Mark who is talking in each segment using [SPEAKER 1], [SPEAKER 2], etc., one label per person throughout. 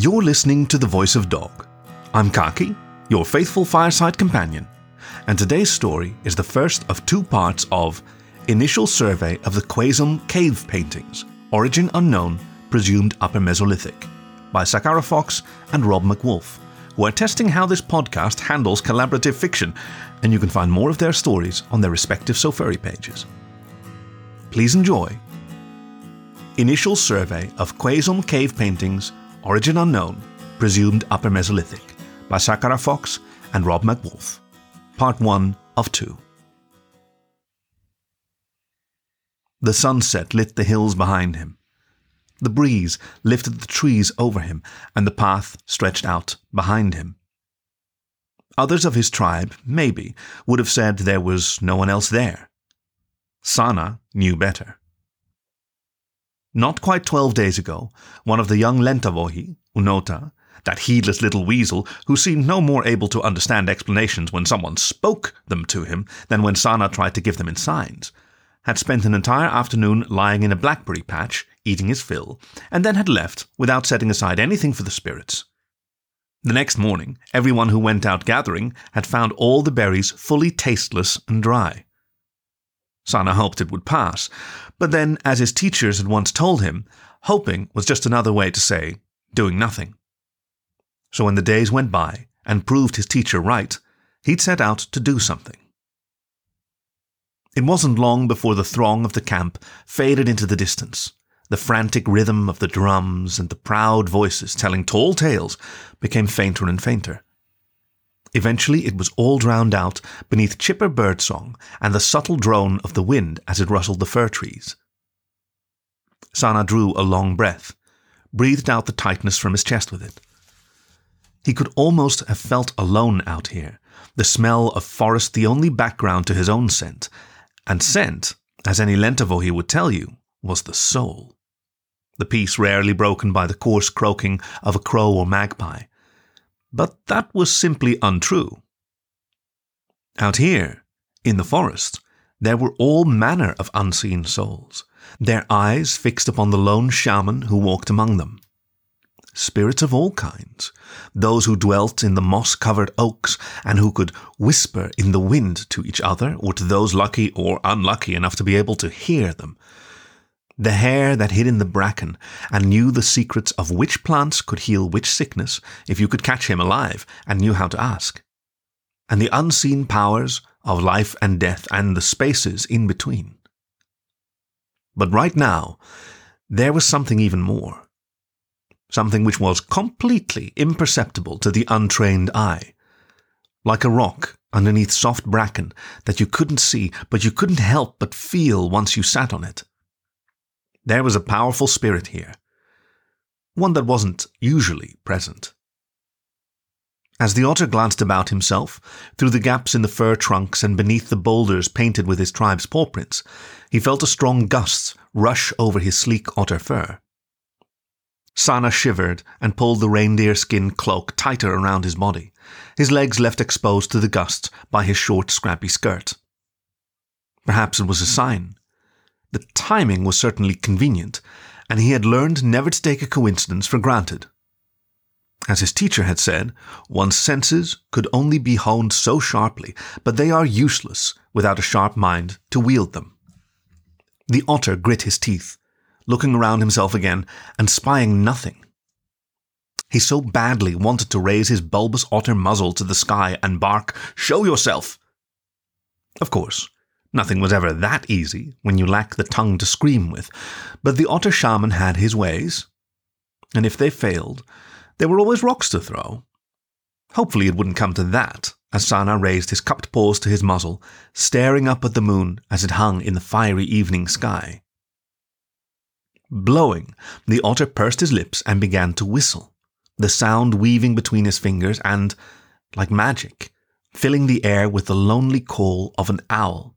[SPEAKER 1] You're listening to The Voice of Dog. I'm Khaki, your faithful fireside companion, and today's story is the first of two parts of Initial Survey of the Quaisholm Cave Paintings, Origin Unknown, Presumed Upper Mesolithic, by Sakara Fox and Rob MacWolf, who are testing how this podcast handles collaborative fiction, and you can find more of their stories on their respective SoFurry pages. Please enjoy Initial Survey of Quaisholm Cave Paintings, Origin Unknown, Presumed Upper Mesolithic, by Sakara Fox and Rob MacWolf. Part 1 of 2. The sunset lit the hills behind him. The breeze lifted the trees over him, and the path stretched out behind him. Others of his tribe, maybe, would have said there was no one else there. Sana knew better. Not quite twelve days ago, one of the young Lentavohi, Unota, that heedless little weasel who seemed no more able to understand explanations when someone spoke them to him than when Sana tried to give them in signs, had spent an entire afternoon lying in a blackberry patch, eating his fill, and then had left without setting aside anything for the spirits. The next morning, everyone who went out gathering had found all the berries fully tasteless and dry. Sana hoped it would pass, but then, as his teachers had once told him, hoping was just another way to say doing nothing. So when the days went by and proved his teacher right, he'd set out to do something. It wasn't long before the throng of the camp faded into the distance. The frantic rhythm of the drums and the proud voices telling tall tales became fainter and fainter. Eventually, it was all drowned out beneath chipper birdsong and the subtle drone of the wind as it rustled the fir trees. Sana drew a long breath, breathed out the tightness from his chest with it. He could almost have felt alone out here, the smell of forest the only background to his own scent, and scent, as any Lentavohi would tell you, was the soul. The peace rarely broken by the coarse croaking of a crow or magpie, but that was simply untrue. Out here, in the forest, there were all manner of unseen souls, their eyes fixed upon the lone shaman who walked among them. Spirits of all kinds, those who dwelt in the moss covered oaks and who could whisper in the wind to each other or to those lucky or unlucky enough to be able to hear them, the hare that hid in the bracken and knew the secrets of which plants could heal which sickness if you could catch him alive and knew how to ask, and the unseen powers of life and death and the spaces in between. But right now, there was something even more. Something which was completely imperceptible to the untrained eye. Like a rock underneath soft bracken that you couldn't see, but you couldn't help but feel once you sat on it. There was a powerful spirit here, one that wasn't usually present. As the otter glanced about himself, through the gaps in the fir trunks and beneath the boulders painted with his tribe's paw prints, he felt a strong gust rush over his sleek otter fur. Sana shivered and pulled the reindeer skin cloak tighter around his body, his legs left exposed to the gust by his short, scrappy skirt. Perhaps it was a sign the timing was certainly convenient, and he had learned never to take a coincidence for granted. As his teacher had said, one's senses could only be honed so sharply, but they are useless without a sharp mind to wield them. The otter grit his teeth, looking around himself again and spying nothing. He so badly wanted to raise his bulbous otter muzzle to the sky and bark, Show yourself! Of course, Nothing was ever that easy when you lack the tongue to scream with, but the otter shaman had his ways. And if they failed, there were always rocks to throw. Hopefully it wouldn't come to that, as Sana raised his cupped paws to his muzzle, staring up at the moon as it hung in the fiery evening sky. Blowing, the otter pursed his lips and began to whistle, the sound weaving between his fingers and, like magic, filling the air with the lonely call of an owl.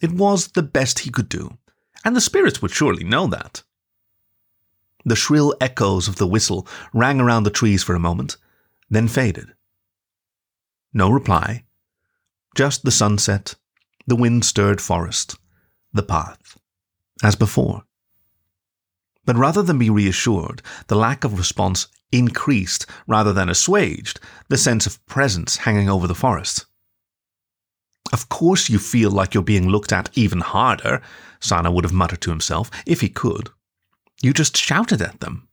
[SPEAKER 1] It was the best he could do, and the spirits would surely know that. The shrill echoes of the whistle rang around the trees for a moment, then faded. No reply, just the sunset, the wind stirred forest, the path, as before. But rather than be reassured, the lack of response increased rather than assuaged the sense of presence hanging over the forest. Of course, you feel like you're being looked at even harder, Sana would have muttered to himself, if he could. You just shouted at them.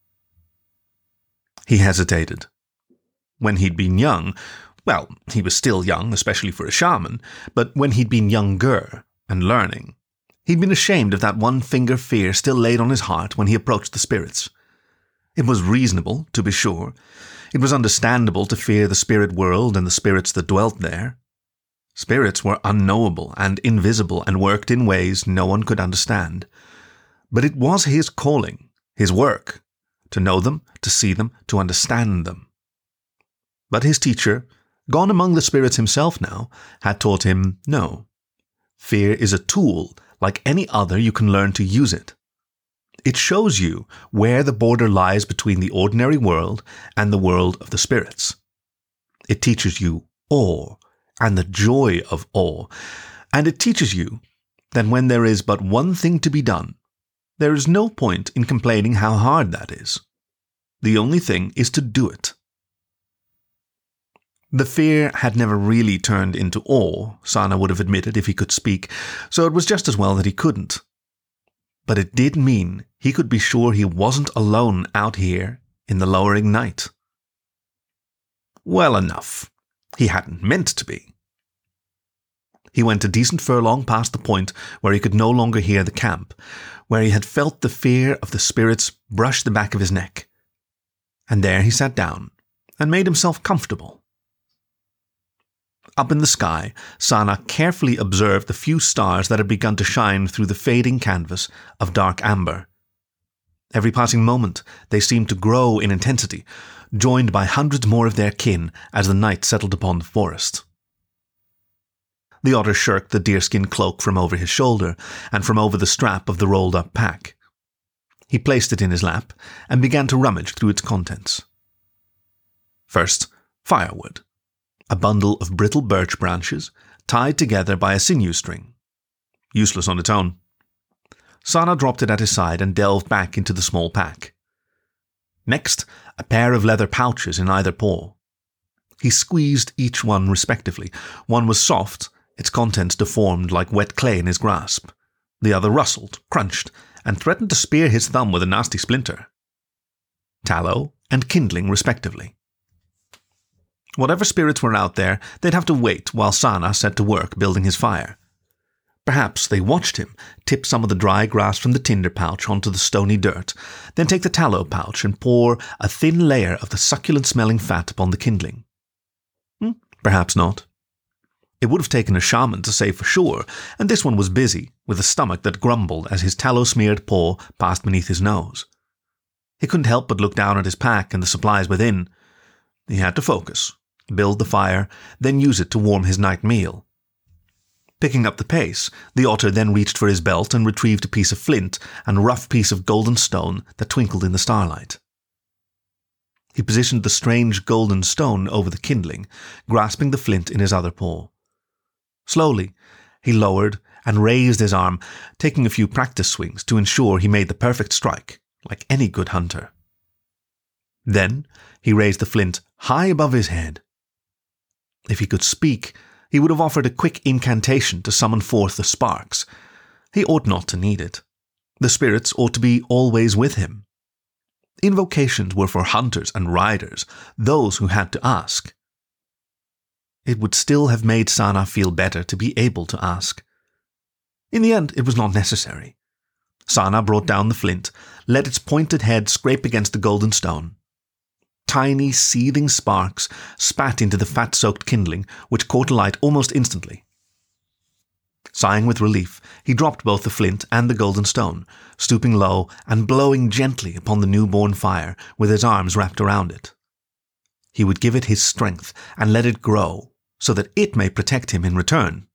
[SPEAKER 1] He hesitated. When he'd been young, well, he was still young, especially for a shaman, but when he'd been younger and learning, he'd been ashamed of that one finger fear still laid on his heart when he approached the spirits. It was reasonable, to be sure. It was understandable to fear the spirit world and the spirits that dwelt there. Spirits were unknowable and invisible and worked in ways no one could understand. But it was his calling, his work, to know them, to see them, to understand them. But his teacher, gone among the spirits himself now, had taught him no. Fear is a tool, like any other, you can learn to use it. It shows you where the border lies between the ordinary world and the world of the spirits. It teaches you awe and the joy of awe, and it teaches you that when there is but one thing to be done, there is no point in complaining how hard that is. The only thing is to do it. The fear had never really turned into awe, Sana would have admitted if he could speak, so it was just as well that he couldn't. But it did mean he could be sure he wasn't alone out here in the lowering night. Well enough. He hadn't meant to be. He went a decent furlong past the point where he could no longer hear the camp, where he had felt the fear of the spirits brush the back of his neck. And there he sat down and made himself comfortable. Up in the sky, Sana carefully observed the few stars that had begun to shine through the fading canvas of dark amber. Every passing moment, they seemed to grow in intensity, joined by hundreds more of their kin as the night settled upon the forest. The otter shirked the deerskin cloak from over his shoulder and from over the strap of the rolled up pack. He placed it in his lap and began to rummage through its contents. First, firewood a bundle of brittle birch branches tied together by a sinew string. Useless on its own. Sana dropped it at his side and delved back into the small pack. Next, a pair of leather pouches in either paw. He squeezed each one respectively. One was soft, its contents deformed like wet clay in his grasp. The other rustled, crunched, and threatened to spear his thumb with a nasty splinter. Tallow and kindling, respectively. Whatever spirits were out there, they'd have to wait while Sana set to work building his fire. Perhaps they watched him tip some of the dry grass from the tinder pouch onto the stony dirt, then take the tallow pouch and pour a thin layer of the succulent smelling fat upon the kindling. Hmm, perhaps not. It would have taken a shaman to say for sure, and this one was busy, with a stomach that grumbled as his tallow smeared paw passed beneath his nose. He couldn't help but look down at his pack and the supplies within. He had to focus, build the fire, then use it to warm his night meal. Picking up the pace, the otter then reached for his belt and retrieved a piece of flint and a rough piece of golden stone that twinkled in the starlight. He positioned the strange golden stone over the kindling, grasping the flint in his other paw. Slowly, he lowered and raised his arm, taking a few practice swings to ensure he made the perfect strike, like any good hunter. Then he raised the flint high above his head if he could speak, he would have offered a quick incantation to summon forth the sparks. He ought not to need it. The spirits ought to be always with him. Invocations were for hunters and riders, those who had to ask. It would still have made Sana feel better to be able to ask. In the end, it was not necessary. Sana brought down the flint, let its pointed head scrape against the golden stone. Tiny, seething sparks spat into the fat soaked kindling, which caught alight almost instantly. Sighing with relief, he dropped both the flint and the golden stone, stooping low and blowing gently upon the newborn fire with his arms wrapped around it. He would give it his strength and let it grow, so that it may protect him in return.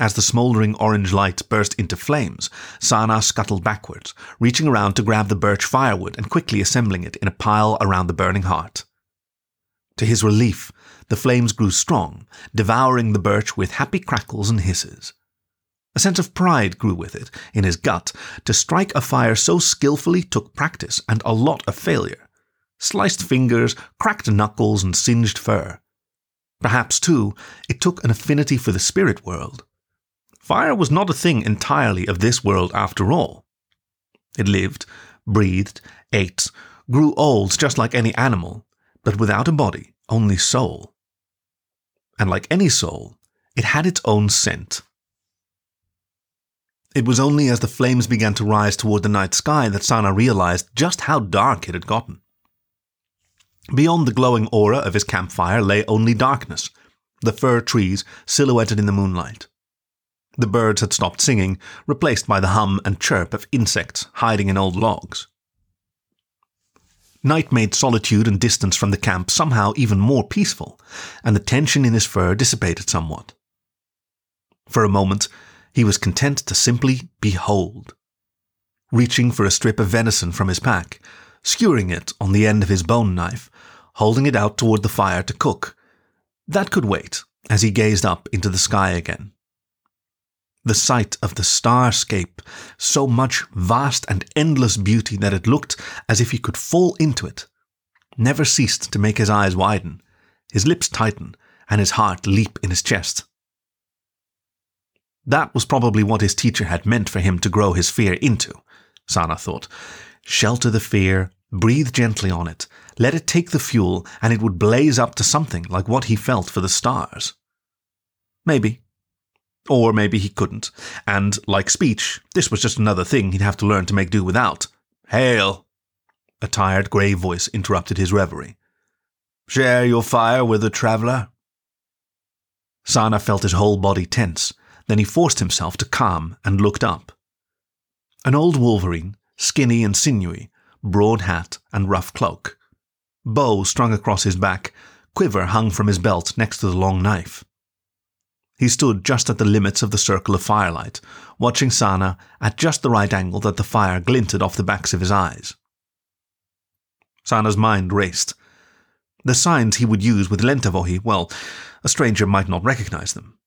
[SPEAKER 1] As the smouldering orange light burst into flames, Sana scuttled backwards, reaching around to grab the birch firewood and quickly assembling it in a pile around the burning heart. To his relief, the flames grew strong, devouring the birch with happy crackles and hisses. A sense of pride grew with it, in his gut. To strike a fire so skillfully took practice and a lot of failure. Sliced fingers, cracked knuckles, and singed fur. Perhaps, too, it took an affinity for the spirit world. Fire was not a thing entirely of this world after all. It lived, breathed, ate, grew old just like any animal, but without a body, only soul. And like any soul, it had its own scent. It was only as the flames began to rise toward the night sky that Sana realized just how dark it had gotten. Beyond the glowing aura of his campfire lay only darkness, the fir trees silhouetted in the moonlight. The birds had stopped singing, replaced by the hum and chirp of insects hiding in old logs. Night made solitude and distance from the camp somehow even more peaceful, and the tension in his fur dissipated somewhat. For a moment, he was content to simply behold. Reaching for a strip of venison from his pack, skewering it on the end of his bone knife, holding it out toward the fire to cook. That could wait as he gazed up into the sky again. The sight of the starscape, so much vast and endless beauty that it looked as if he could fall into it, never ceased to make his eyes widen, his lips tighten, and his heart leap in his chest. That was probably what his teacher had meant for him to grow his fear into, Sana thought. Shelter the fear, breathe gently on it, let it take the fuel, and it would blaze up to something like what he felt for the stars. Maybe. Or maybe he couldn't, and, like speech, this was just another thing he'd have to learn to make do without. Hail! A tired, grey voice interrupted his reverie. Share your fire with the traveller? Sana felt his whole body tense. Then he forced himself to calm and looked up. An old wolverine, skinny and sinewy, broad hat and rough cloak. Bow strung across his back, quiver hung from his belt next to the long knife. He stood just at the limits of the circle of firelight, watching Sana at just the right angle that the fire glinted off the backs of his eyes. Sana's mind raced. The signs he would use with Lentavohi, well, a stranger might not recognize them.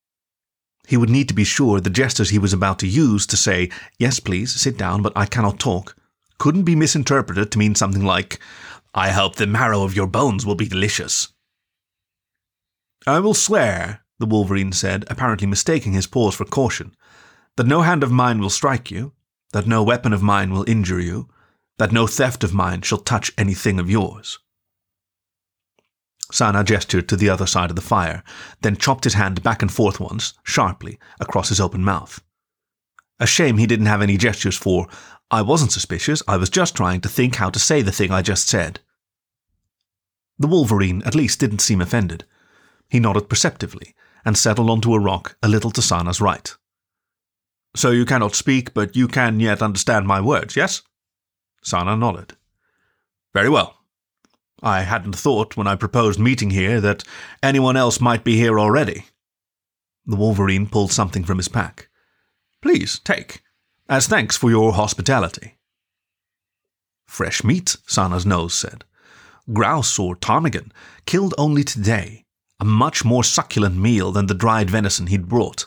[SPEAKER 1] He would need to be sure the gestures he was about to use to say, Yes, please, sit down, but I cannot talk, couldn't be misinterpreted to mean something like, I hope the marrow of your bones will be delicious. I will swear, the Wolverine said, apparently mistaking his pause for caution, that no hand of mine will strike you, that no weapon of mine will injure you, that no theft of mine shall touch anything of yours. Sana gestured to the other side of the fire, then chopped his hand back and forth once, sharply, across his open mouth. A shame he didn't have any gestures for, I wasn't suspicious, I was just trying to think how to say the thing I just said. The Wolverine at least didn't seem offended. He nodded perceptively, and settled onto a rock a little to Sana's right. So you cannot speak, but you can yet understand my words, yes? Sana nodded. Very well. I hadn't thought when I proposed meeting here that anyone else might be here already. The Wolverine pulled something from his pack. Please, take, as thanks for your hospitality. Fresh meat, Sana's nose said. Grouse or ptarmigan, killed only today, a much more succulent meal than the dried venison he'd brought.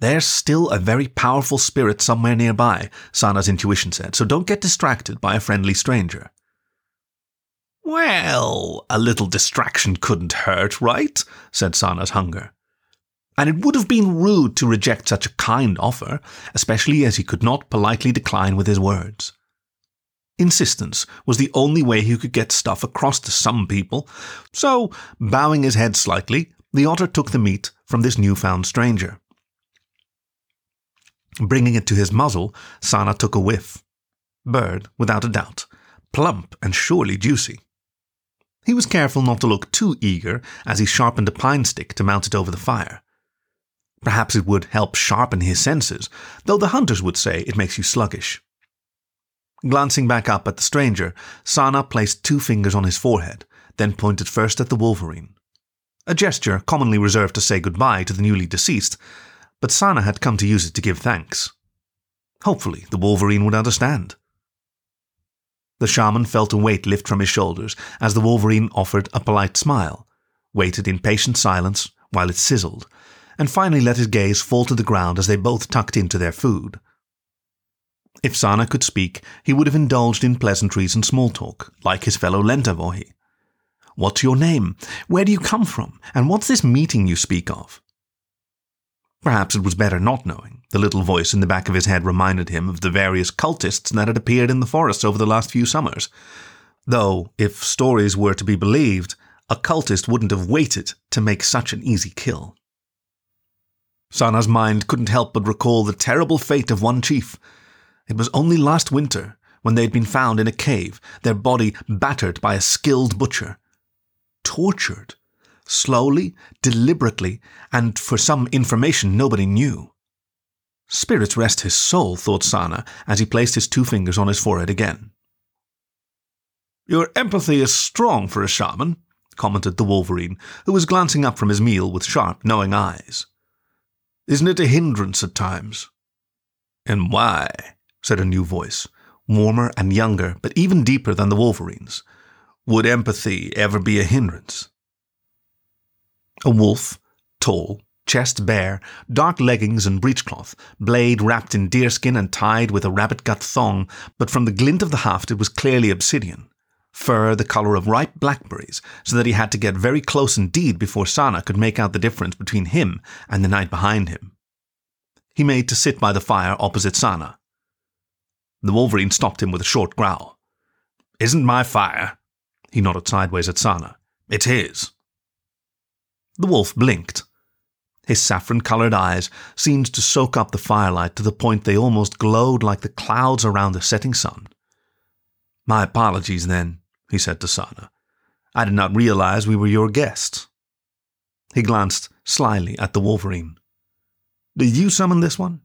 [SPEAKER 1] There's still a very powerful spirit somewhere nearby, Sana's intuition said, so don't get distracted by a friendly stranger. Well, a little distraction couldn't hurt, right? said Sana's hunger. And it would have been rude to reject such a kind offer, especially as he could not politely decline with his words. Insistence was the only way he could get stuff across to some people, so, bowing his head slightly, the otter took the meat from this newfound stranger. Bringing it to his muzzle, Sana took a whiff. Bird, without a doubt, plump and surely juicy. He was careful not to look too eager as he sharpened a pine stick to mount it over the fire. Perhaps it would help sharpen his senses, though the hunters would say it makes you sluggish. Glancing back up at the stranger, Sana placed two fingers on his forehead, then pointed first at the wolverine. A gesture commonly reserved to say goodbye to the newly deceased, but Sana had come to use it to give thanks. Hopefully, the wolverine would understand. The shaman felt a weight lift from his shoulders as the wolverine offered a polite smile, waited in patient silence while it sizzled, and finally let his gaze fall to the ground as they both tucked into their food. If Sana could speak, he would have indulged in pleasantries and small talk, like his fellow Lentavohi. What's your name? Where do you come from? And what's this meeting you speak of? Perhaps it was better not knowing. The little voice in the back of his head reminded him of the various cultists that had appeared in the forests over the last few summers. Though, if stories were to be believed, a cultist wouldn't have waited to make such an easy kill. Sana's mind couldn't help but recall the terrible fate of one chief. It was only last winter when they had been found in a cave, their body battered by a skilled butcher. Tortured, slowly, deliberately, and for some information nobody knew. Spirits rest his soul, thought Sana as he placed his two fingers on his forehead again. Your empathy is strong for a shaman, commented the Wolverine, who was glancing up from his meal with sharp, knowing eyes. Isn't it a hindrance at times? And why? Said a new voice, warmer and younger, but even deeper than the Wolverine's. Would empathy ever be a hindrance? A wolf, tall, chest bare, dark leggings and breechcloth, blade wrapped in deerskin and tied with a rabbit gut thong, but from the glint of the haft it was clearly obsidian. Fur the colour of ripe blackberries, so that he had to get very close indeed before Sana could make out the difference between him and the night behind him. He made to sit by the fire opposite Sana. The Wolverine stopped him with a short growl. Isn't my fire? He nodded sideways at Sana. It's his. The wolf blinked. His saffron colored eyes seemed to soak up the firelight to the point they almost glowed like the clouds around the setting sun. My apologies, then, he said to Sana. I did not realize we were your guests. He glanced slyly at the Wolverine. Did you summon this one?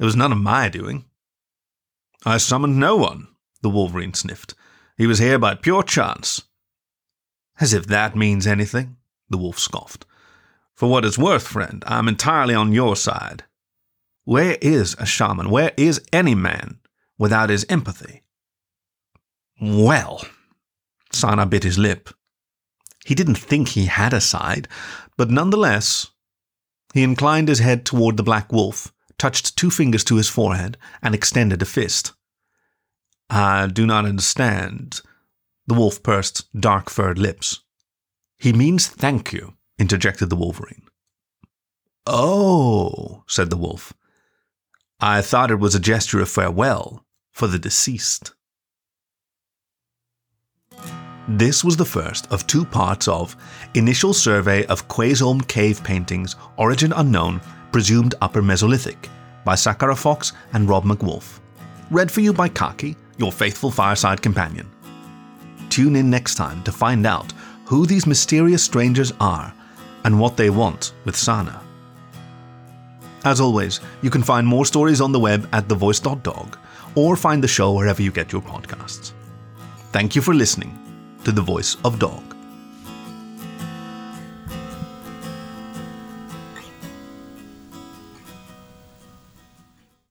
[SPEAKER 1] It was none of my doing. I summoned no one, the Wolverine sniffed. He was here by pure chance. As if that means anything, the wolf scoffed. For what it's worth, friend, I'm entirely on your side. Where is a shaman, where is any man, without his empathy? Well, Sana bit his lip. He didn't think he had a side, but nonetheless, he inclined his head toward the black wolf, touched two fingers to his forehead, and extended a fist. I do not understand. The wolf pursed dark furred lips. He means thank you, interjected the wolverine. Oh, said the wolf. I thought it was a gesture of farewell for the deceased. This was the first of two parts of Initial Survey of Quaisholm Cave Paintings, Origin Unknown, Presumed Upper Mesolithic, by Sakara Fox and Rob MacWolf. Read for you by Khaki, your faithful fireside companion. Tune in next time to find out who these mysterious strangers are and what they want with Sana. As always, you can find more stories on the web at thevoice.dog or find the show wherever you get your podcasts. Thank you for listening to The Voice of Dog.